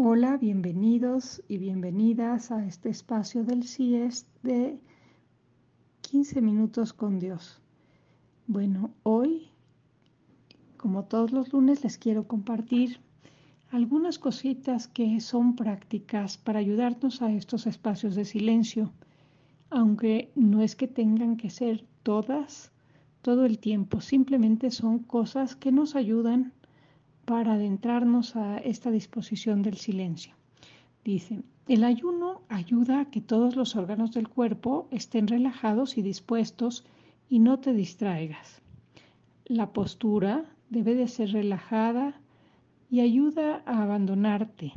Hola, bienvenidos y bienvenidas a este espacio del CIES de 15 minutos con Dios. Bueno, hoy, como todos los lunes, les quiero compartir algunas cositas que son prácticas para ayudarnos a estos espacios de silencio, aunque no es que tengan que ser todas todo el tiempo, simplemente son cosas que nos ayudan para adentrarnos a esta disposición del silencio. Dice, el ayuno ayuda a que todos los órganos del cuerpo estén relajados y dispuestos y no te distraigas. La postura debe de ser relajada y ayuda a abandonarte.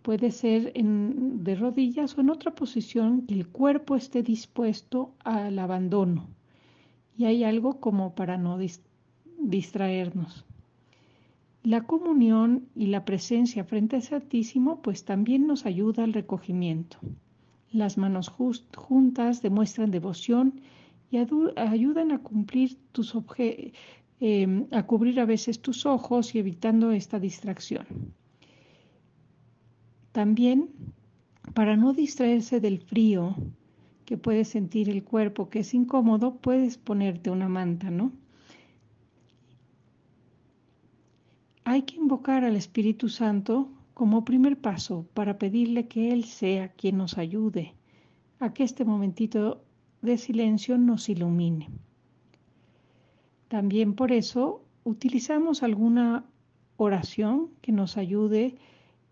Puede ser de rodillas o en otra posición que el cuerpo esté dispuesto al abandono. Y hay algo como para no distraernos. La comunión y la presencia frente al Santísimo pues también nos ayuda al recogimiento. Las manos juntas demuestran devoción y ayudan a cumplir tus eh, a cubrir a veces tus ojos y evitando esta distracción. También, para no distraerse del frío que puede sentir el cuerpo, que es incómodo, puedes ponerte una manta, ¿no? Hay que invocar al Espíritu Santo como primer paso para pedirle que Él sea quien nos ayude a que este momentito de silencio nos ilumine. También por eso utilizamos alguna oración que nos ayude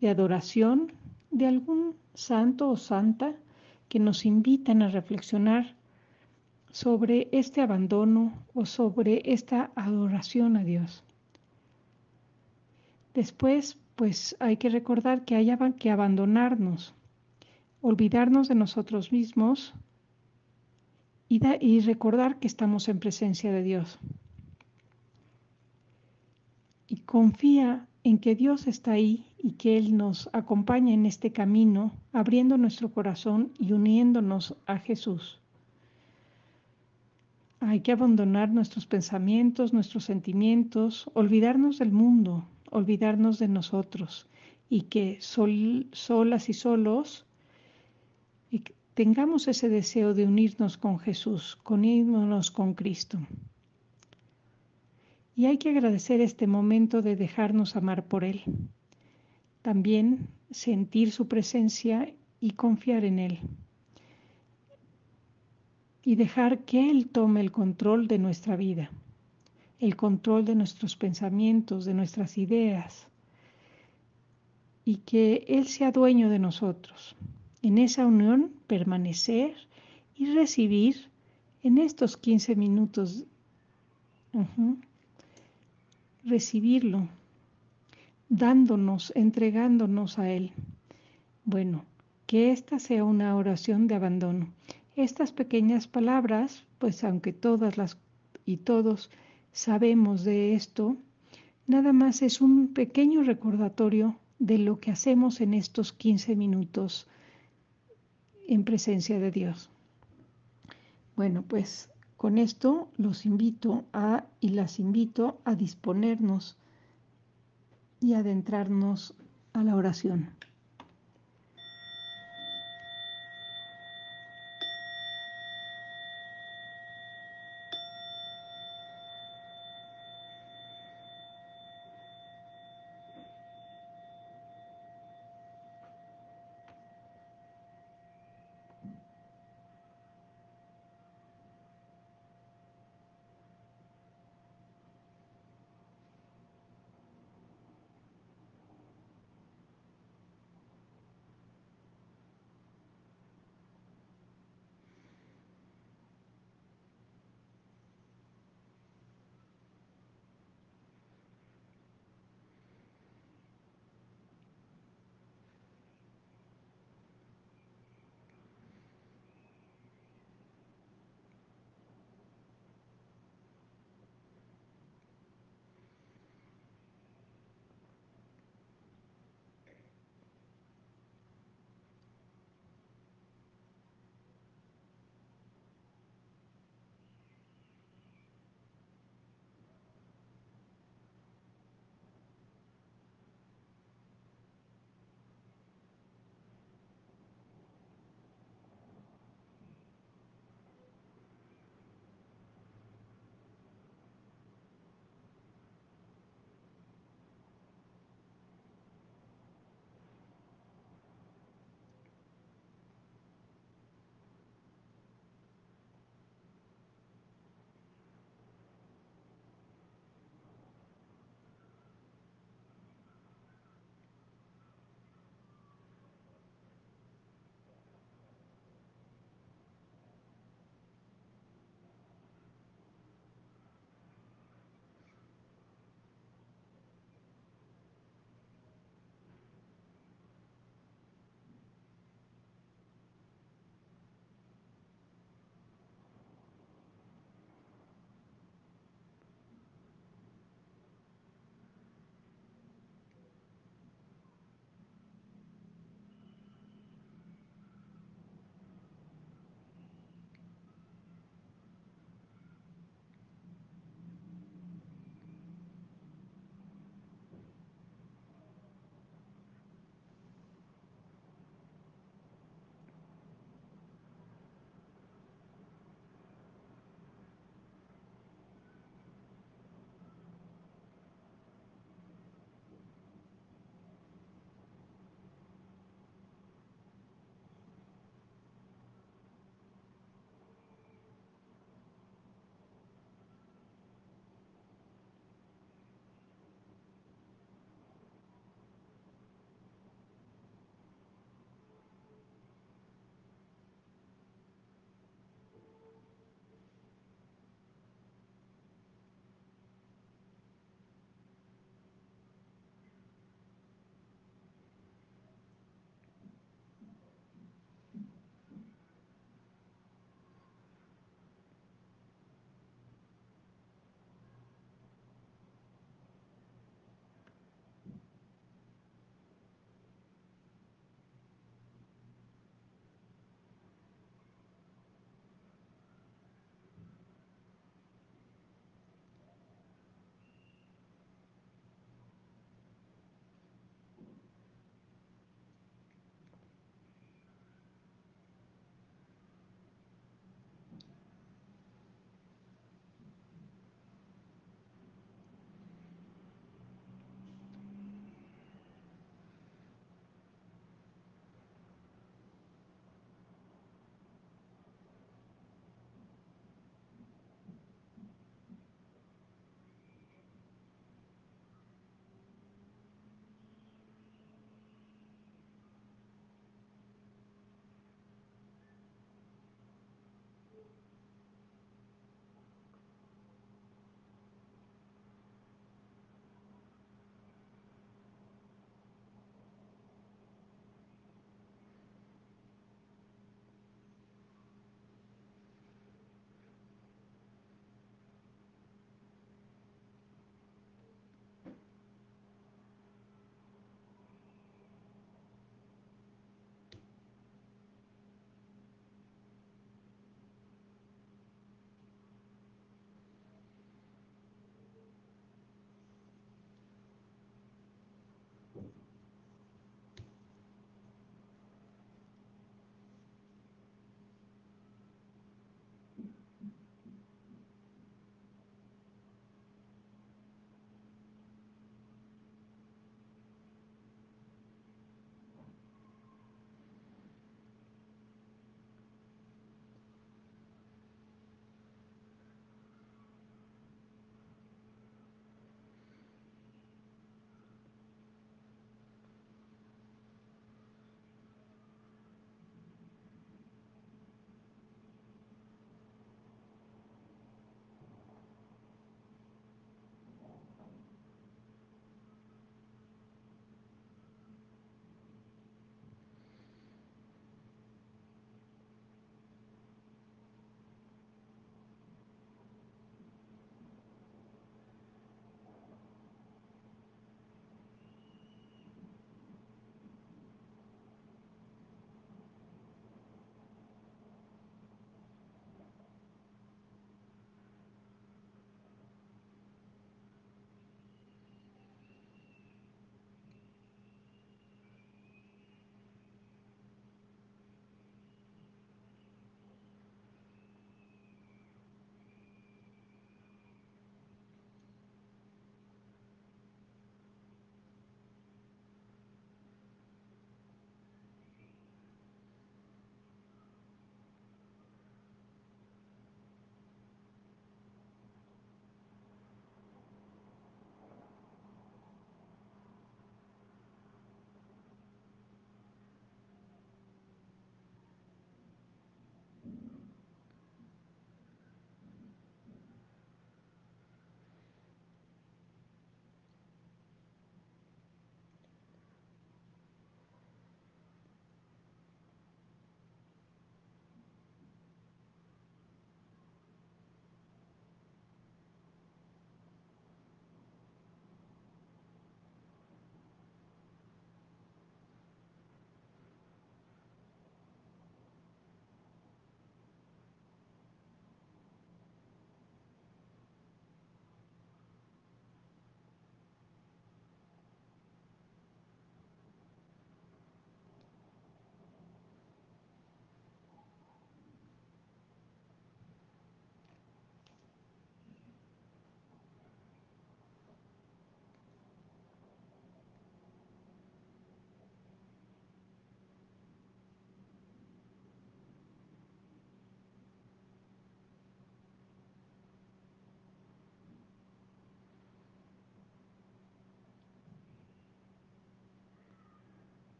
de adoración de algún santo o santa que nos invitan a reflexionar sobre este abandono o sobre esta adoración a Dios. Después, pues hay que recordar que hay que abandonarnos, olvidarnos de nosotros mismos y, y recordar que estamos en presencia de Dios. Y confía en que Dios está ahí y que Él nos acompaña en este camino, abriendo nuestro corazón y uniéndonos a Jesús. Hay que abandonar nuestros pensamientos, nuestros sentimientos, olvidarnos del mundo, olvidarnos de nosotros y que solas y solos tengamos ese deseo de unirnos con Jesús, unirnos con Cristo. Y hay que agradecer este momento de dejarnos amar por Él. También sentir su presencia y confiar en Él. Y dejar que Él tome el control de nuestra vida, el control de nuestros pensamientos, de nuestras ideas, y que Él sea dueño de nosotros en esa unión permanecer y recibir en estos 15 minutos, recibirlo, dándonos, entregándonos a Él. Bueno, que esta sea una oración de abandono. Estas pequeñas palabras, pues aunque todas las y todos sabemos de esto, nada más es un pequeño recordatorio de lo que hacemos en estos 15 minutos en presencia de Dios. Bueno, pues con esto los invito a y las invito a disponernos y adentrarnos a la oración.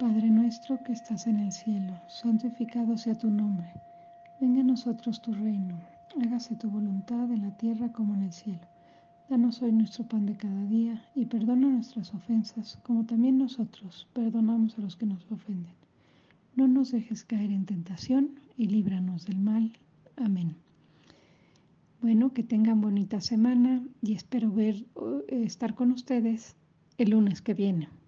Padre nuestro que estás en el cielo, santificado sea tu nombre. Venga a nosotros tu reino. Hágase tu voluntad en la tierra como en el cielo. Danos hoy nuestro pan de cada día y perdona nuestras ofensas, como también nosotros perdonamos a los que nos ofenden. No nos dejes caer en tentación y líbranos del mal. Amén. Bueno, que tengan bonita semana y espero ver eh, estar con ustedes el lunes que viene.